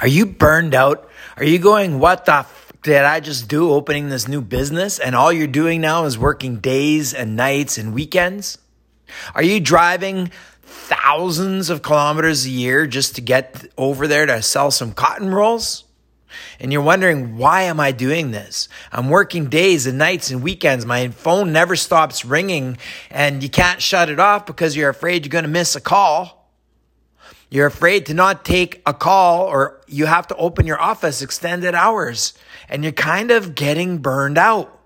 Are you burned out? Are you going, what the f- did I just do opening this new business? And all you're doing now is working days and nights and weekends? Are you driving thousands of kilometers a year just to get over there to sell some cotton rolls? And you're wondering, why am I doing this? I'm working days and nights and weekends. My phone never stops ringing and you can't shut it off because you're afraid you're going to miss a call. You're afraid to not take a call or you have to open your office extended hours and you're kind of getting burned out.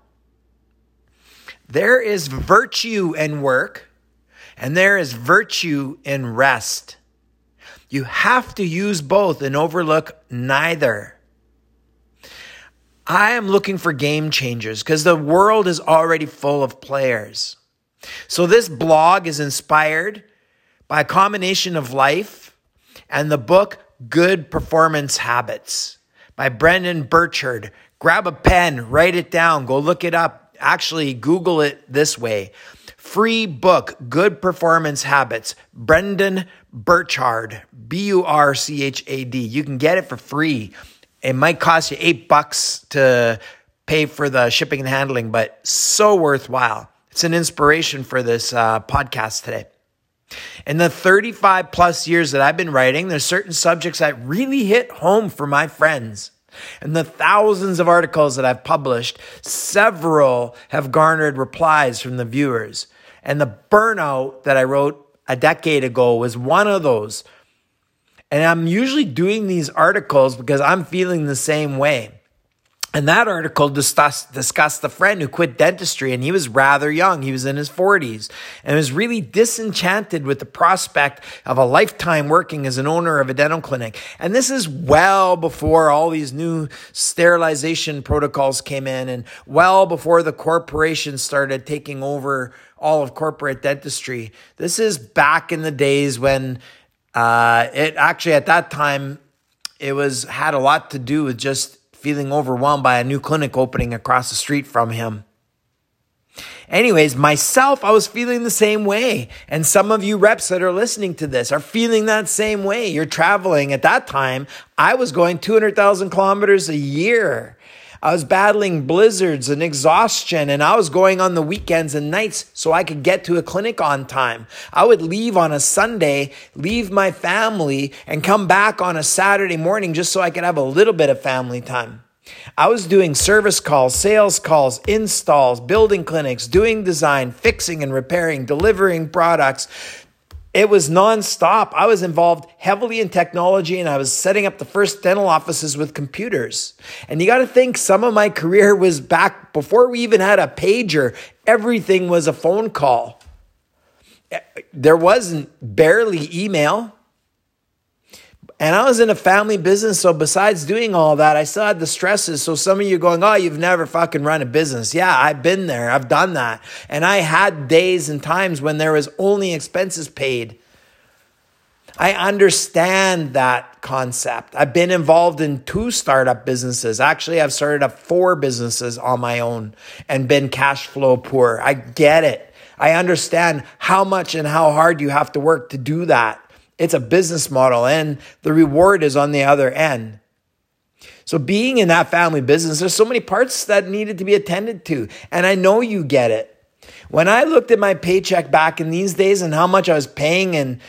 There is virtue in work and there is virtue in rest. You have to use both and overlook neither. I am looking for game changers because the world is already full of players. So this blog is inspired by a combination of life and the book Good Performance Habits by Brendon Burchard. Grab a pen, write it down, go look it up. Actually, Google it this way. Free book, Good Performance Habits, Brendon Burchard, B U R C H A D. You can get it for free. It might cost you eight bucks to pay for the shipping and handling, but so worthwhile. It's an inspiration for this uh, podcast today. In the 35 plus years that I've been writing, there's certain subjects that really hit home for my friends. And the thousands of articles that I've published, several have garnered replies from the viewers. And the burnout that I wrote a decade ago was one of those. And I'm usually doing these articles because I'm feeling the same way. And that article discussed, discussed the friend who quit dentistry and he was rather young. He was in his 40s and was really disenchanted with the prospect of a lifetime working as an owner of a dental clinic. And this is well before all these new sterilization protocols came in and well before the corporations started taking over all of corporate dentistry. This is back in the days when uh, it actually at that time it was had a lot to do with just feeling overwhelmed by a new clinic opening across the street from him. Anyways, myself, I was feeling the same way. And some of you reps that are listening to this are feeling that same way. You're traveling. At that time, I was going 200,000 kilometers a year. I was battling blizzards and exhaustion, and I was going on the weekends and nights so I could get to a clinic on time. I would leave on a Sunday, leave my family, and come back on a Saturday morning just so I could have a little bit of family time. I was doing service calls, sales calls, installs, building clinics, doing design, fixing and repairing, delivering products, it was nonstop. I was involved heavily in technology and I was setting up the first dental offices with computers. And you got to think some of my career was back before we even had a pager. Everything was a phone call. Eh, there wasn't barely email. And I was in a family business, so besides doing all that, I still had the stresses. So some of you going, oh, you've never fucking run a business. Yeah, I've been there. I've done that. And I had days and times when there was only expenses paid. I understand that concept. I've been involved in two startup businesses. Actually, I've started up four businesses on my own and been cash flow poor. I get it. I understand how much and how hard you have to work to do that. It's a business model and the reward is on the other end. So being in that family business, there's so many parts that needed to be attended to. And I know you get it. When I looked at my paycheck back in these days and how much I was paying in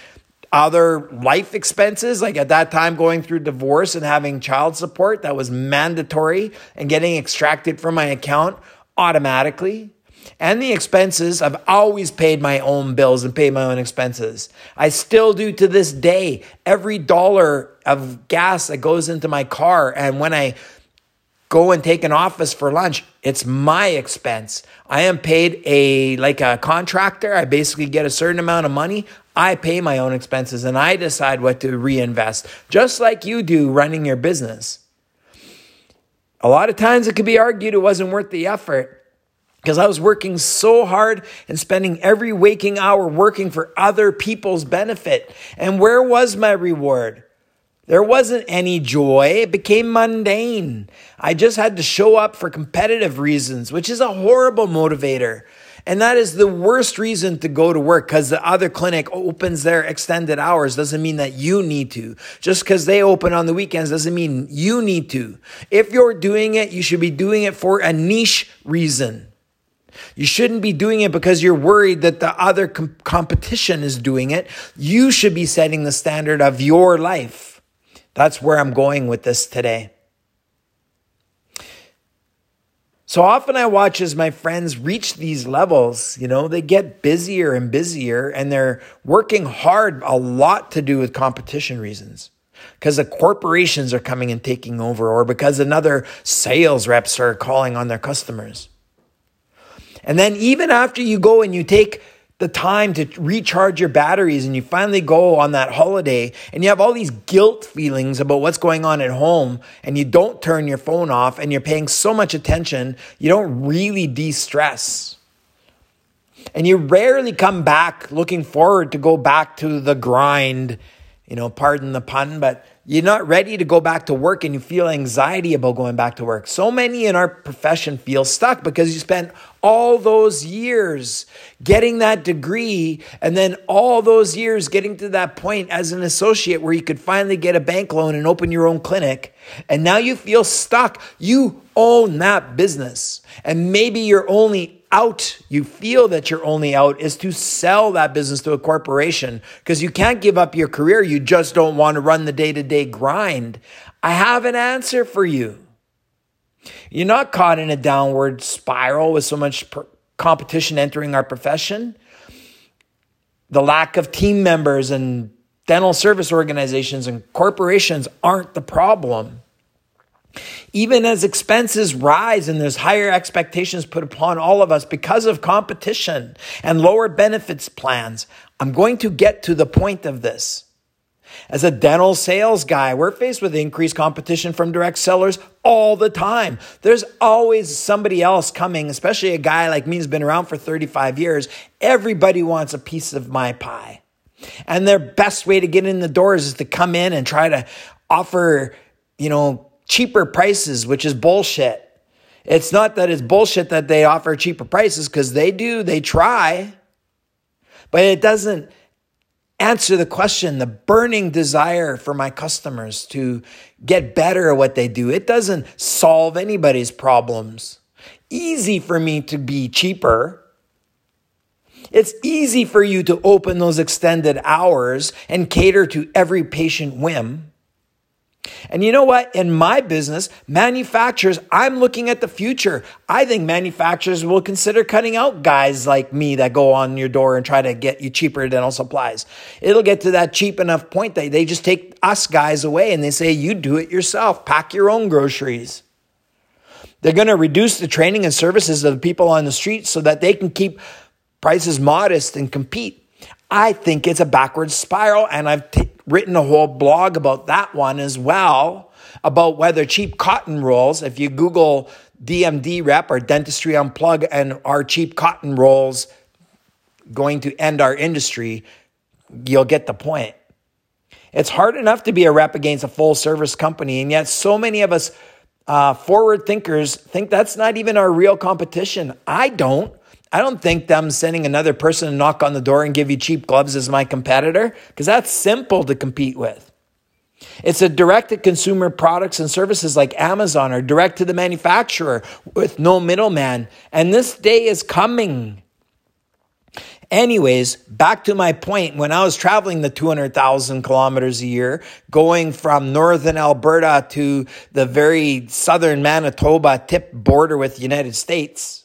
other life expenses, like at that time going through divorce and having child support that was mandatory and getting extracted from my account automatically and the expenses. I've always paid my own bills and paid my own expenses. I still do to this day. Every dollar of gas that goes into my car, and when I go and take an office for lunch, it's my expense. I am paid a like a contractor. I basically get a certain amount of money. I pay my own expenses and I decide what to reinvest, just like you do running your business. A lot of times it could be argued it wasn't worth the effort because I was working so hard and spending every waking hour working for other people's benefit. And where was my reward? There wasn't any joy. It became mundane. I just had to show up for competitive reasons, which is a horrible motivator. And that is the worst reason to go to work because the other clinic opens their extended hours doesn't mean that you need to. Just because they open on the weekends doesn't mean you need to. If you're doing it, you should be doing it for a niche reason. You shouldn't be doing it because you're worried that the other com- competition is doing it. You should be setting the standard of your life. That's where I'm going with this today. So often I watch as my friends reach these levels, you know, they get busier and busier and they're working hard a lot to do with competition reasons because the corporations are coming and taking over or because another sales reps are calling on their customers. And then even after you go and you take the time to recharge your batteries and you finally go on that holiday and you have all these guilt feelings about what's going on at home and you don't turn your phone off and you're paying so much attention, you don't really de stress. And you rarely come back looking forward to go back to the grind, you know, pardon the pun, but you're not ready to go back to work and you feel anxiety about going back to work. So many in our profession feel stuck because you spent all those years getting that degree and then all those years getting to that point as an associate where you could finally get a bank loan and open your own clinic. And now you feel stuck. You own that business. And maybe you're only out, you feel that you're only out, is to sell that business to a corporation because you can't give up your career. You just don't want to run the day to day grind. I have an answer for you. You're not caught in a downward spiral with so much competition entering our profession. The lack of team members and dental service organizations and corporations aren't the problem. Even as expenses rise and there's higher expectations put upon all of us because of competition and lower benefits plans, I'm going to get to the point of this. As a dental sales guy, we're faced with increased competition from direct sellers all the time. There's always somebody else coming, especially a guy like me who's been around for 35 years. Everybody wants a piece of my pie. And their best way to get in the doors is to come in and try to offer, you know, cheaper prices, which is bullshit. It's not that it's bullshit that they offer cheaper prices because they do, they try, but it doesn't answer the question, the burning desire for my customers to get better at what they do. It doesn't solve anybody's problems. Easy for me to be cheaper. It's easy for you to open those extended hours and cater to every patient whim. And you know what? In my business, manufacturers, I'm looking at the future. I think manufacturers will consider cutting out guys like me that go on your door and try to get you cheaper dental supplies. It'll get to that cheap enough point that they just take us guys away and they say, you do it yourself, pack your own groceries. They're going to reduce the training and services of the people on the street so that they can keep prices modest and compete. I think it's a backwards spiral, and I've t- written a whole blog about that one as well, about whether cheap cotton rolls, if you Google DMD rep or dentistry unplugged our cheap cotton rolls going to end our industry, you'll get the point. It's hard enough to be a rep against a full service company, and yet so many of us uh, forward thinkers think that's not even our real competition. I don't. I don't think them sending another person to knock on the door and give you cheap gloves is my competitor because that's simple to compete with. It's a direct to consumer products and services like Amazon or direct to the manufacturer with no middleman. And this day is coming. Anyways, back to my point, when I was traveling the 200,000 kilometers a year, going from northern Alberta to the very southern Manitoba tip border with the United States,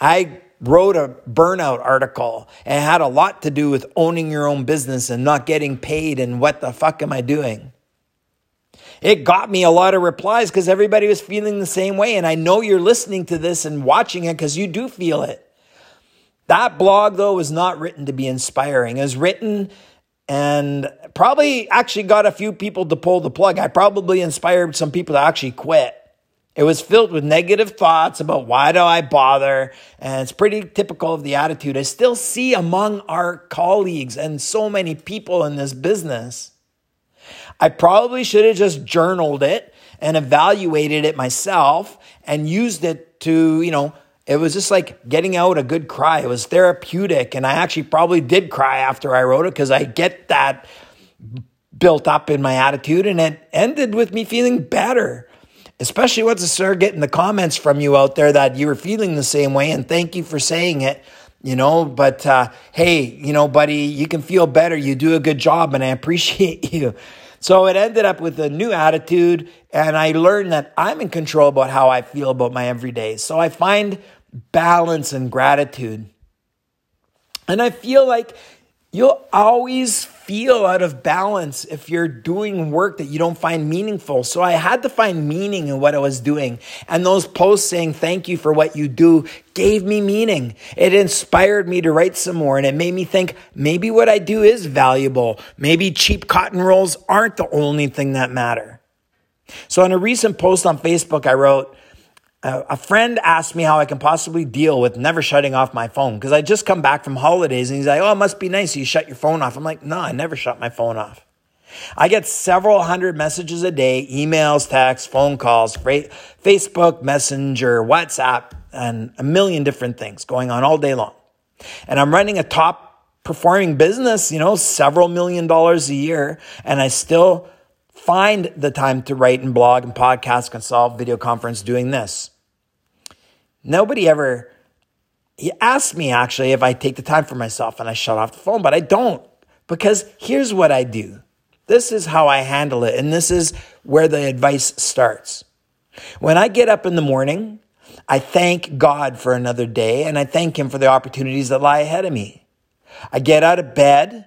I wrote a burnout article and had a lot to do with owning your own business and not getting paid and what the fuck am I doing? It got me a lot of replies because everybody was feeling the same way. And I know you're listening to this and watching it because you do feel it. That blog, though, was not written to be inspiring. It was written and probably actually got a few people to pull the plug. I probably inspired some people to actually quit. It was filled with negative thoughts about why do I bother? And it's pretty typical of the attitude I still see among our colleagues and so many people in this business. I probably should have just journaled it and evaluated it myself and used it to, you know, it was just like getting out a good cry. It was therapeutic. And I actually probably did cry after I wrote it because I get that built up in my attitude. And it ended with me feeling better, especially once I started getting the comments from you out there that you were feeling the same way. And thank you for saying it you know but uh, hey you know buddy you can feel better you do a good job and i appreciate you so it ended up with a new attitude and i learned that i'm in control about how i feel about my everyday so i find balance and gratitude. And I feel like you'll always feel out of balance if you're doing work that you don't find meaningful. So I had to find meaning in what I was doing. And those posts saying thank you for what you do gave me meaning. It inspired me to write some more and it made me think maybe what I do is valuable. Maybe cheap cotton rolls aren't the only thing that matter. So in a recent post on Facebook, I wrote, a friend asked me how I can possibly deal with never shutting off my phone because I just come back from holidays and he's like, Oh, it must be nice. You shut your phone off. I'm like, No, I never shut my phone off. I get several hundred messages a day emails, texts, phone calls, Facebook, Messenger, WhatsApp, and a million different things going on all day long. And I'm running a top performing business, you know, several million dollars a year, and I still find the time to write and blog and podcast, and solve video conference doing this. Nobody ever, he asked me actually if I take the time for myself and I shut off the phone, but I don't because here's what I do. This is how I handle it. And this is where the advice starts. When I get up in the morning, I thank God for another day and I thank Him for the opportunities that lie ahead of me. I get out of bed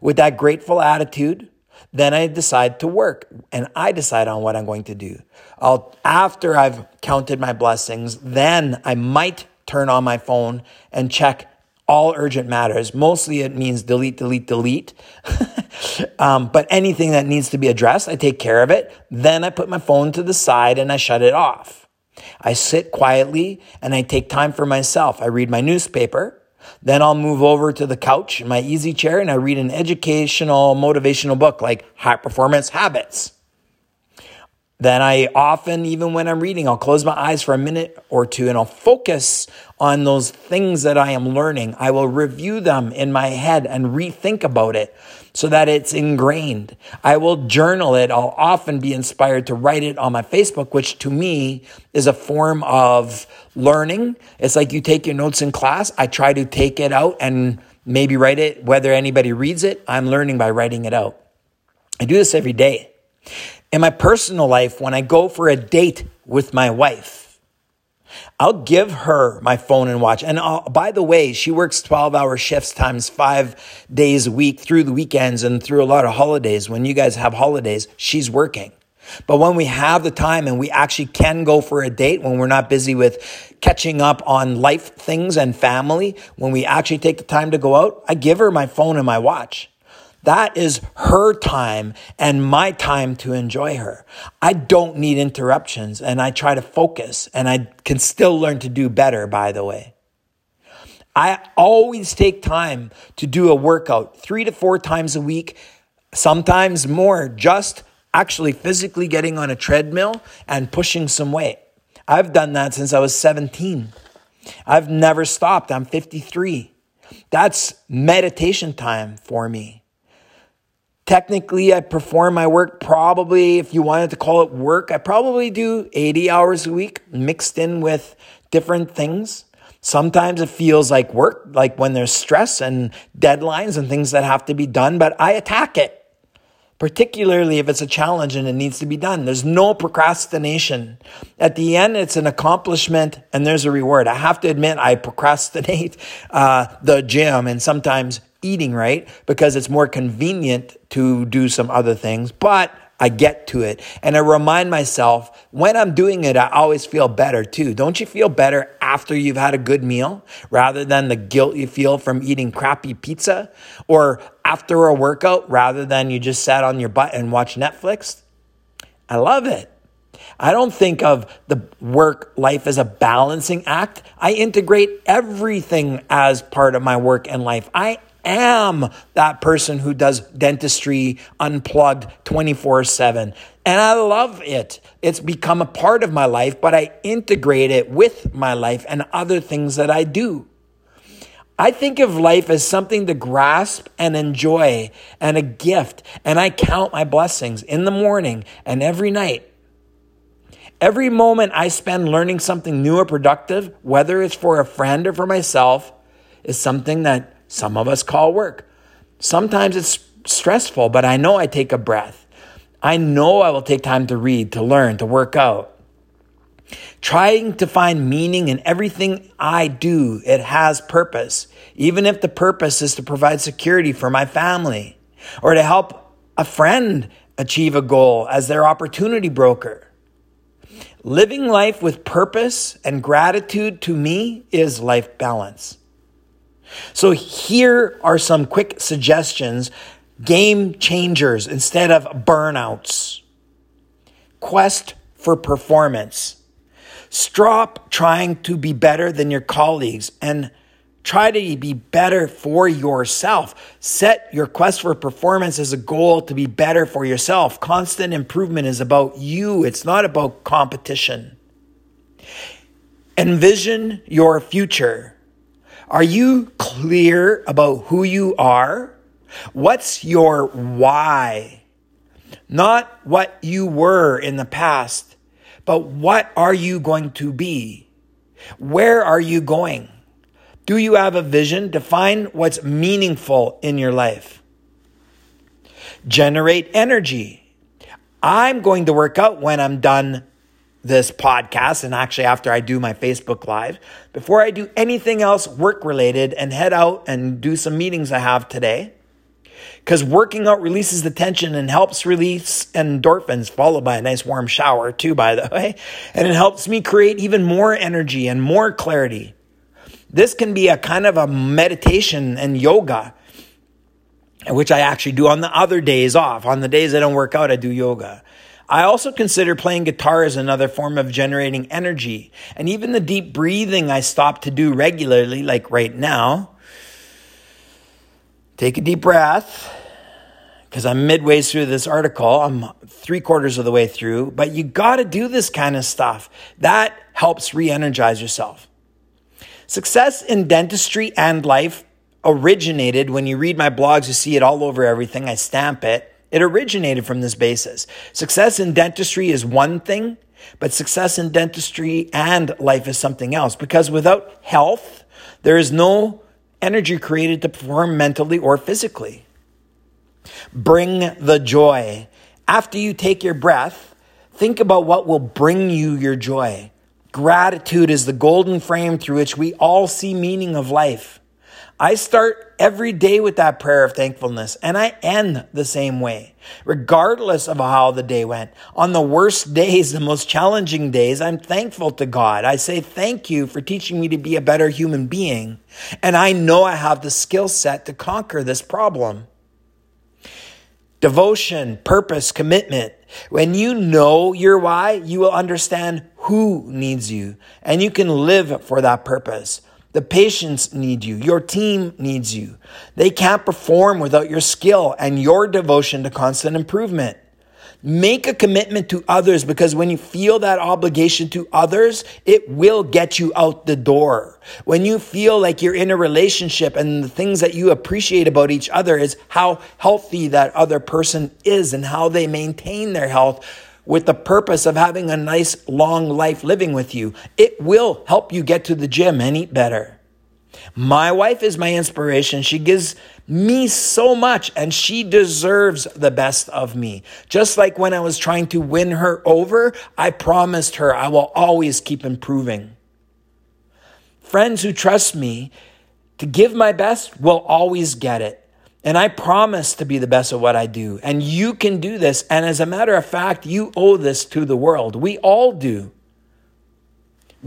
with that grateful attitude then I decide to work and I decide on what I'm going to do. I'll, after I've counted my blessings, then I might turn on my phone and check all urgent matters. Mostly it means delete, delete, delete. um, but anything that needs to be addressed, I take care of it. Then I put my phone to the side and I shut it off. I sit quietly and I take time for myself. I read my newspaper. Then I'll move over to the couch in my easy chair and I read an educational, motivational book like High Performance Habits. Then I often, even when I'm reading, I'll close my eyes for a minute or two and I'll focus on those things that I am learning. I will review them in my head and rethink about it so that it's ingrained. I will journal it. I'll often be inspired to write it on my Facebook, which to me is a form of learning. It's like you take your notes in class. I try to take it out and maybe write it. Whether anybody reads it, I'm learning by writing it out. I do this every day. In my personal life, when I go for a date with my wife, I'll give her my phone and watch. And I'll, by the way, she works 12 hour shifts times five days a week through the weekends and through a lot of holidays. When you guys have holidays, she's working. But when we have the time and we actually can go for a date, when we're not busy with catching up on life things and family, when we actually take the time to go out, I give her my phone and my watch. That is her time and my time to enjoy her. I don't need interruptions and I try to focus and I can still learn to do better, by the way. I always take time to do a workout three to four times a week, sometimes more, just actually physically getting on a treadmill and pushing some weight. I've done that since I was 17. I've never stopped. I'm 53. That's meditation time for me. Technically, I perform my work probably, if you wanted to call it work, I probably do 80 hours a week mixed in with different things. Sometimes it feels like work, like when there's stress and deadlines and things that have to be done, but I attack it, particularly if it's a challenge and it needs to be done. There's no procrastination. At the end, it's an accomplishment and there's a reward. I have to admit, I procrastinate uh, the gym and sometimes eating right because it's more convenient to do some other things, but I get to it. And I remind myself when I'm doing it, I always feel better too. Don't you feel better after you've had a good meal rather than the guilt you feel from eating crappy pizza or after a workout rather than you just sat on your butt and watch Netflix? I love it. I don't think of the work life as a balancing act. I integrate everything as part of my work and life. I am that person who does dentistry unplugged 24 7. And I love it. It's become a part of my life, but I integrate it with my life and other things that I do. I think of life as something to grasp and enjoy and a gift. And I count my blessings in the morning and every night. Every moment I spend learning something new or productive, whether it's for a friend or for myself, is something that some of us call work. Sometimes it's stressful, but I know I take a breath. I know I will take time to read, to learn, to work out. Trying to find meaning in everything I do, it has purpose, even if the purpose is to provide security for my family or to help a friend achieve a goal as their opportunity broker. Living life with purpose and gratitude to me is life balance. So here are some quick suggestions, game changers instead of burnouts. Quest for performance. Stop trying to be better than your colleagues and Try to be better for yourself. Set your quest for performance as a goal to be better for yourself. Constant improvement is about you, it's not about competition. Envision your future. Are you clear about who you are? What's your why? Not what you were in the past, but what are you going to be? Where are you going? Do you have a vision? Define what's meaningful in your life. Generate energy. I'm going to work out when I'm done this podcast and actually after I do my Facebook Live. Before I do anything else work related and head out and do some meetings I have today. Because working out releases the tension and helps release endorphins, followed by a nice warm shower, too, by the way. And it helps me create even more energy and more clarity. This can be a kind of a meditation and yoga, which I actually do on the other days off. On the days I don't work out, I do yoga. I also consider playing guitar as another form of generating energy. And even the deep breathing I stop to do regularly, like right now. Take a deep breath because I'm midway through this article. I'm three quarters of the way through, but you got to do this kind of stuff. That helps re energize yourself. Success in dentistry and life originated when you read my blogs, you see it all over everything. I stamp it. It originated from this basis. Success in dentistry is one thing, but success in dentistry and life is something else because without health, there is no energy created to perform mentally or physically. Bring the joy. After you take your breath, think about what will bring you your joy. Gratitude is the golden frame through which we all see meaning of life. I start every day with that prayer of thankfulness and I end the same way, regardless of how the day went. On the worst days, the most challenging days, I'm thankful to God. I say thank you for teaching me to be a better human being. And I know I have the skill set to conquer this problem. Devotion, purpose, commitment. When you know your why, you will understand who needs you and you can live for that purpose. The patients need you. Your team needs you. They can't perform without your skill and your devotion to constant improvement. Make a commitment to others because when you feel that obligation to others, it will get you out the door. When you feel like you're in a relationship and the things that you appreciate about each other is how healthy that other person is and how they maintain their health with the purpose of having a nice long life living with you, it will help you get to the gym and eat better. My wife is my inspiration. She gives me so much and she deserves the best of me. Just like when I was trying to win her over, I promised her I will always keep improving. Friends who trust me to give my best will always get it. And I promise to be the best at what I do. And you can do this. And as a matter of fact, you owe this to the world. We all do.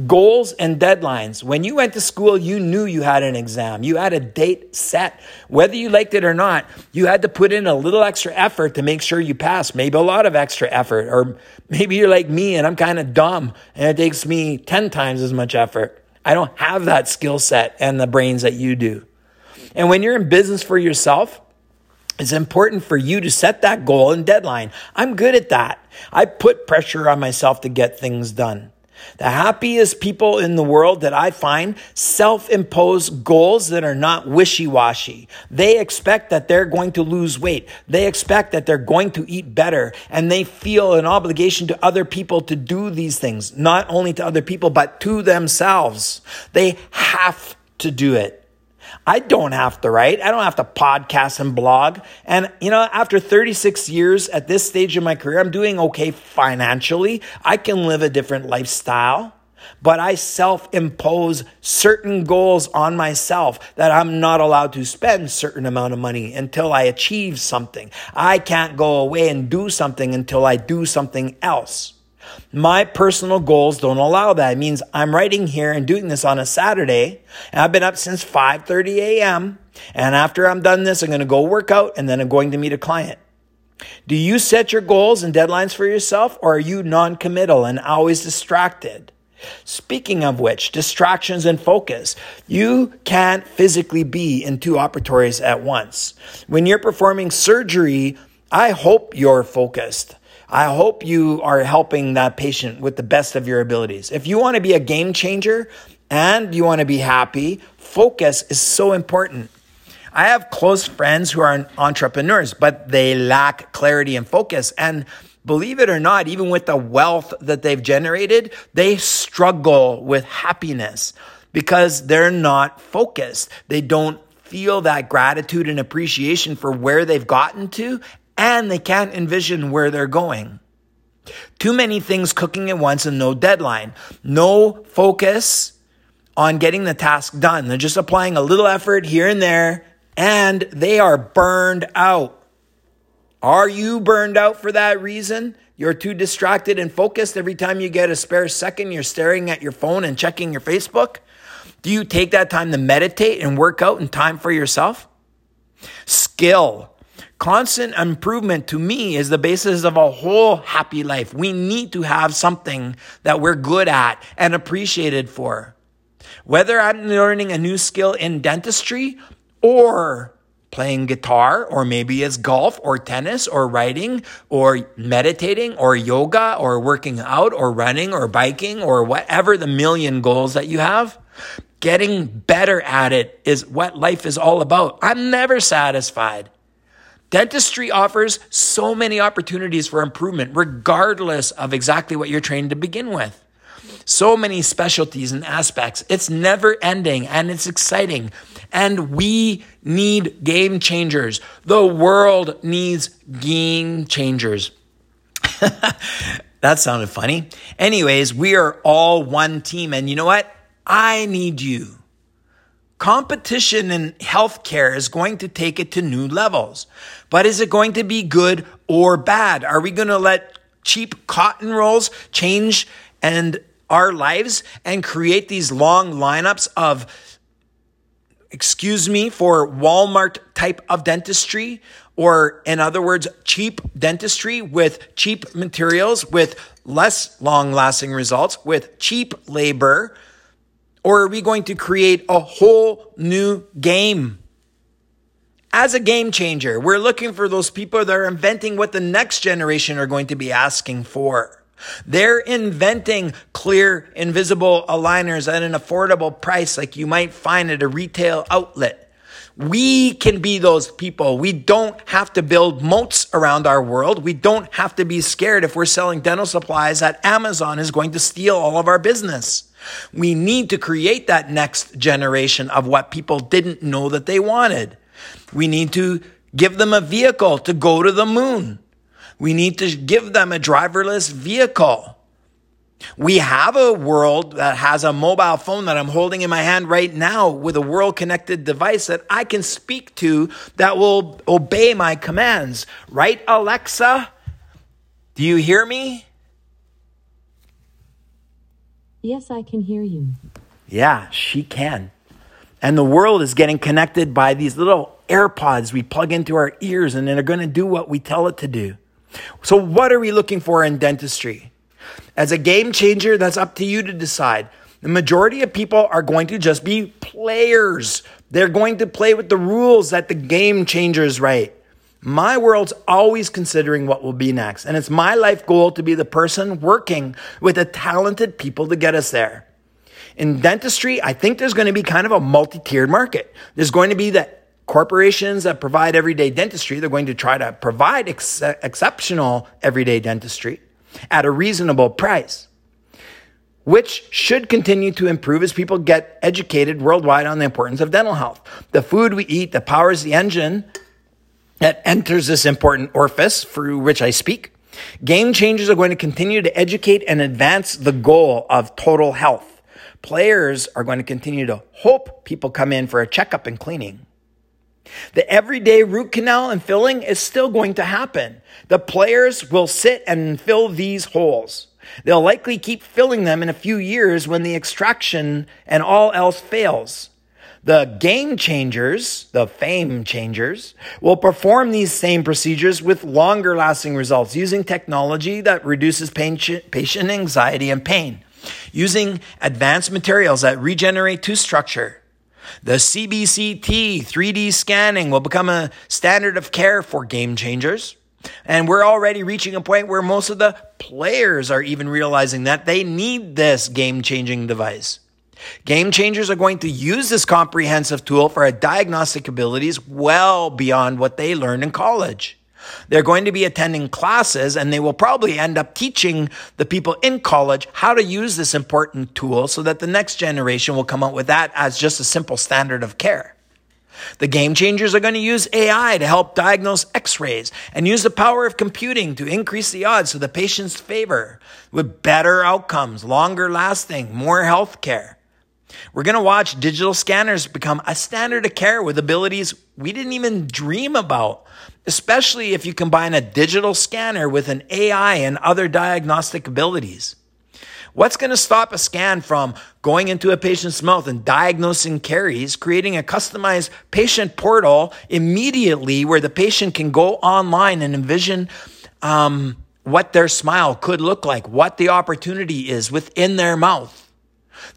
Goals and deadlines. When you went to school, you knew you had an exam. You had a date set. Whether you liked it or not, you had to put in a little extra effort to make sure you passed. Maybe a lot of extra effort. Or maybe you're like me and I'm kind of dumb and it takes me 10 times as much effort. I don't have that skill set and the brains that you do. And when you're in business for yourself, it's important for you to set that goal and deadline. I'm good at that. I put pressure on myself to get things done. The happiest people in the world that I find self impose goals that are not wishy washy. They expect that they're going to lose weight. They expect that they're going to eat better and they feel an obligation to other people to do these things, not only to other people, but to themselves. They have to do it. I don't have to write. I don't have to podcast and blog. And, you know, after 36 years at this stage of my career, I'm doing okay financially. I can live a different lifestyle, but I self impose certain goals on myself that I'm not allowed to spend certain amount of money until I achieve something. I can't go away and do something until I do something else. My personal goals don't allow that. It means I'm writing here and doing this on a Saturday, and I've been up since 5:30 a.m. And after I'm done this, I'm going to go work out and then I'm going to meet a client. Do you set your goals and deadlines for yourself, or are you non-committal and always distracted? Speaking of which, distractions and focus. You can't physically be in two operatories at once. When you're performing surgery, I hope you're focused. I hope you are helping that patient with the best of your abilities. If you want to be a game changer and you want to be happy, focus is so important. I have close friends who are entrepreneurs, but they lack clarity and focus. And believe it or not, even with the wealth that they've generated, they struggle with happiness because they're not focused. They don't feel that gratitude and appreciation for where they've gotten to and they can't envision where they're going. Too many things cooking at once and no deadline. No focus on getting the task done. They're just applying a little effort here and there and they are burned out. Are you burned out for that reason? You're too distracted and focused every time you get a spare second, you're staring at your phone and checking your Facebook? Do you take that time to meditate and work out and time for yourself? Skill. Constant improvement to me is the basis of a whole happy life. We need to have something that we're good at and appreciated for. Whether I'm learning a new skill in dentistry or playing guitar, or maybe it's golf or tennis or writing or meditating or yoga or working out or running or biking or whatever the million goals that you have. Getting better at it is what life is all about. I'm never satisfied. Dentistry offers so many opportunities for improvement, regardless of exactly what you're trained to begin with. So many specialties and aspects. It's never ending and it's exciting. And we need game changers. The world needs game changers. that sounded funny. Anyways, we are all one team. And you know what? I need you. Competition in healthcare is going to take it to new levels. But is it going to be good or bad? Are we going to let cheap cotton rolls change and our lives and create these long lineups of excuse me for Walmart type of dentistry or in other words cheap dentistry with cheap materials with less long lasting results with cheap labor or are we going to create a whole new game? As a game changer, we're looking for those people that are inventing what the next generation are going to be asking for. They're inventing clear, invisible aligners at an affordable price like you might find at a retail outlet. We can be those people. We don't have to build moats around our world. We don't have to be scared if we're selling dental supplies that Amazon is going to steal all of our business. We need to create that next generation of what people didn't know that they wanted. We need to give them a vehicle to go to the moon. We need to give them a driverless vehicle. We have a world that has a mobile phone that I'm holding in my hand right now with a world connected device that I can speak to that will obey my commands. Right, Alexa? Do you hear me? Yes, I can hear you. Yeah, she can. And the world is getting connected by these little AirPods we plug into our ears, and they're going to do what we tell it to do. So, what are we looking for in dentistry? As a game changer, that's up to you to decide. The majority of people are going to just be players. They're going to play with the rules that the game changers write. My world's always considering what will be next. And it's my life goal to be the person working with the talented people to get us there. In dentistry, I think there's going to be kind of a multi tiered market. There's going to be the corporations that provide everyday dentistry. They're going to try to provide ex- exceptional everyday dentistry at a reasonable price which should continue to improve as people get educated worldwide on the importance of dental health. The food we eat that powers the engine that enters this important orifice through which I speak. Game changers are going to continue to educate and advance the goal of total health. Players are going to continue to hope people come in for a checkup and cleaning. The everyday root canal and filling is still going to happen. The players will sit and fill these holes. They'll likely keep filling them in a few years when the extraction and all else fails. The game changers, the fame changers, will perform these same procedures with longer lasting results using technology that reduces patient anxiety and pain, using advanced materials that regenerate tooth structure. The CBCT 3D scanning will become a standard of care for game changers. And we're already reaching a point where most of the players are even realizing that they need this game changing device. Game changers are going to use this comprehensive tool for diagnostic abilities well beyond what they learned in college. They're going to be attending classes and they will probably end up teaching the people in college how to use this important tool so that the next generation will come up with that as just a simple standard of care. The game changers are going to use AI to help diagnose x rays and use the power of computing to increase the odds to the patient's favor with better outcomes, longer lasting, more health care. We're going to watch digital scanners become a standard of care with abilities we didn't even dream about, especially if you combine a digital scanner with an AI and other diagnostic abilities. What's going to stop a scan from going into a patient's mouth and diagnosing caries, creating a customized patient portal immediately where the patient can go online and envision um, what their smile could look like, what the opportunity is within their mouth?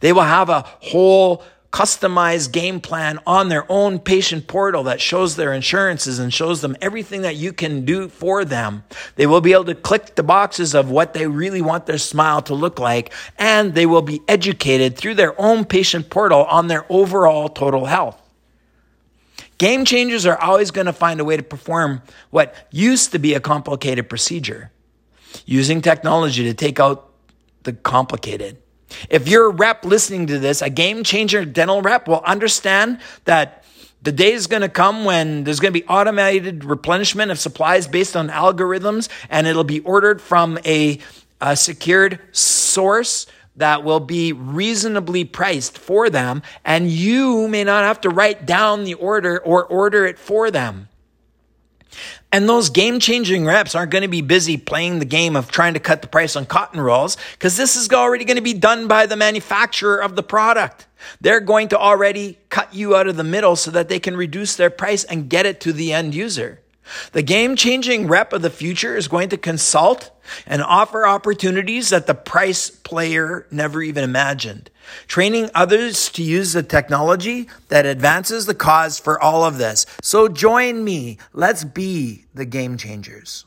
They will have a whole customized game plan on their own patient portal that shows their insurances and shows them everything that you can do for them. They will be able to click the boxes of what they really want their smile to look like, and they will be educated through their own patient portal on their overall total health. Game changers are always going to find a way to perform what used to be a complicated procedure using technology to take out the complicated. If you're a rep listening to this, a game changer dental rep will understand that the day is going to come when there's going to be automated replenishment of supplies based on algorithms, and it'll be ordered from a, a secured source that will be reasonably priced for them, and you may not have to write down the order or order it for them. And those game changing reps aren't going to be busy playing the game of trying to cut the price on cotton rolls because this is already going to be done by the manufacturer of the product. They're going to already cut you out of the middle so that they can reduce their price and get it to the end user. The game changing rep of the future is going to consult and offer opportunities that the price player never even imagined. Training others to use the technology that advances the cause for all of this. So join me. Let's be the game changers.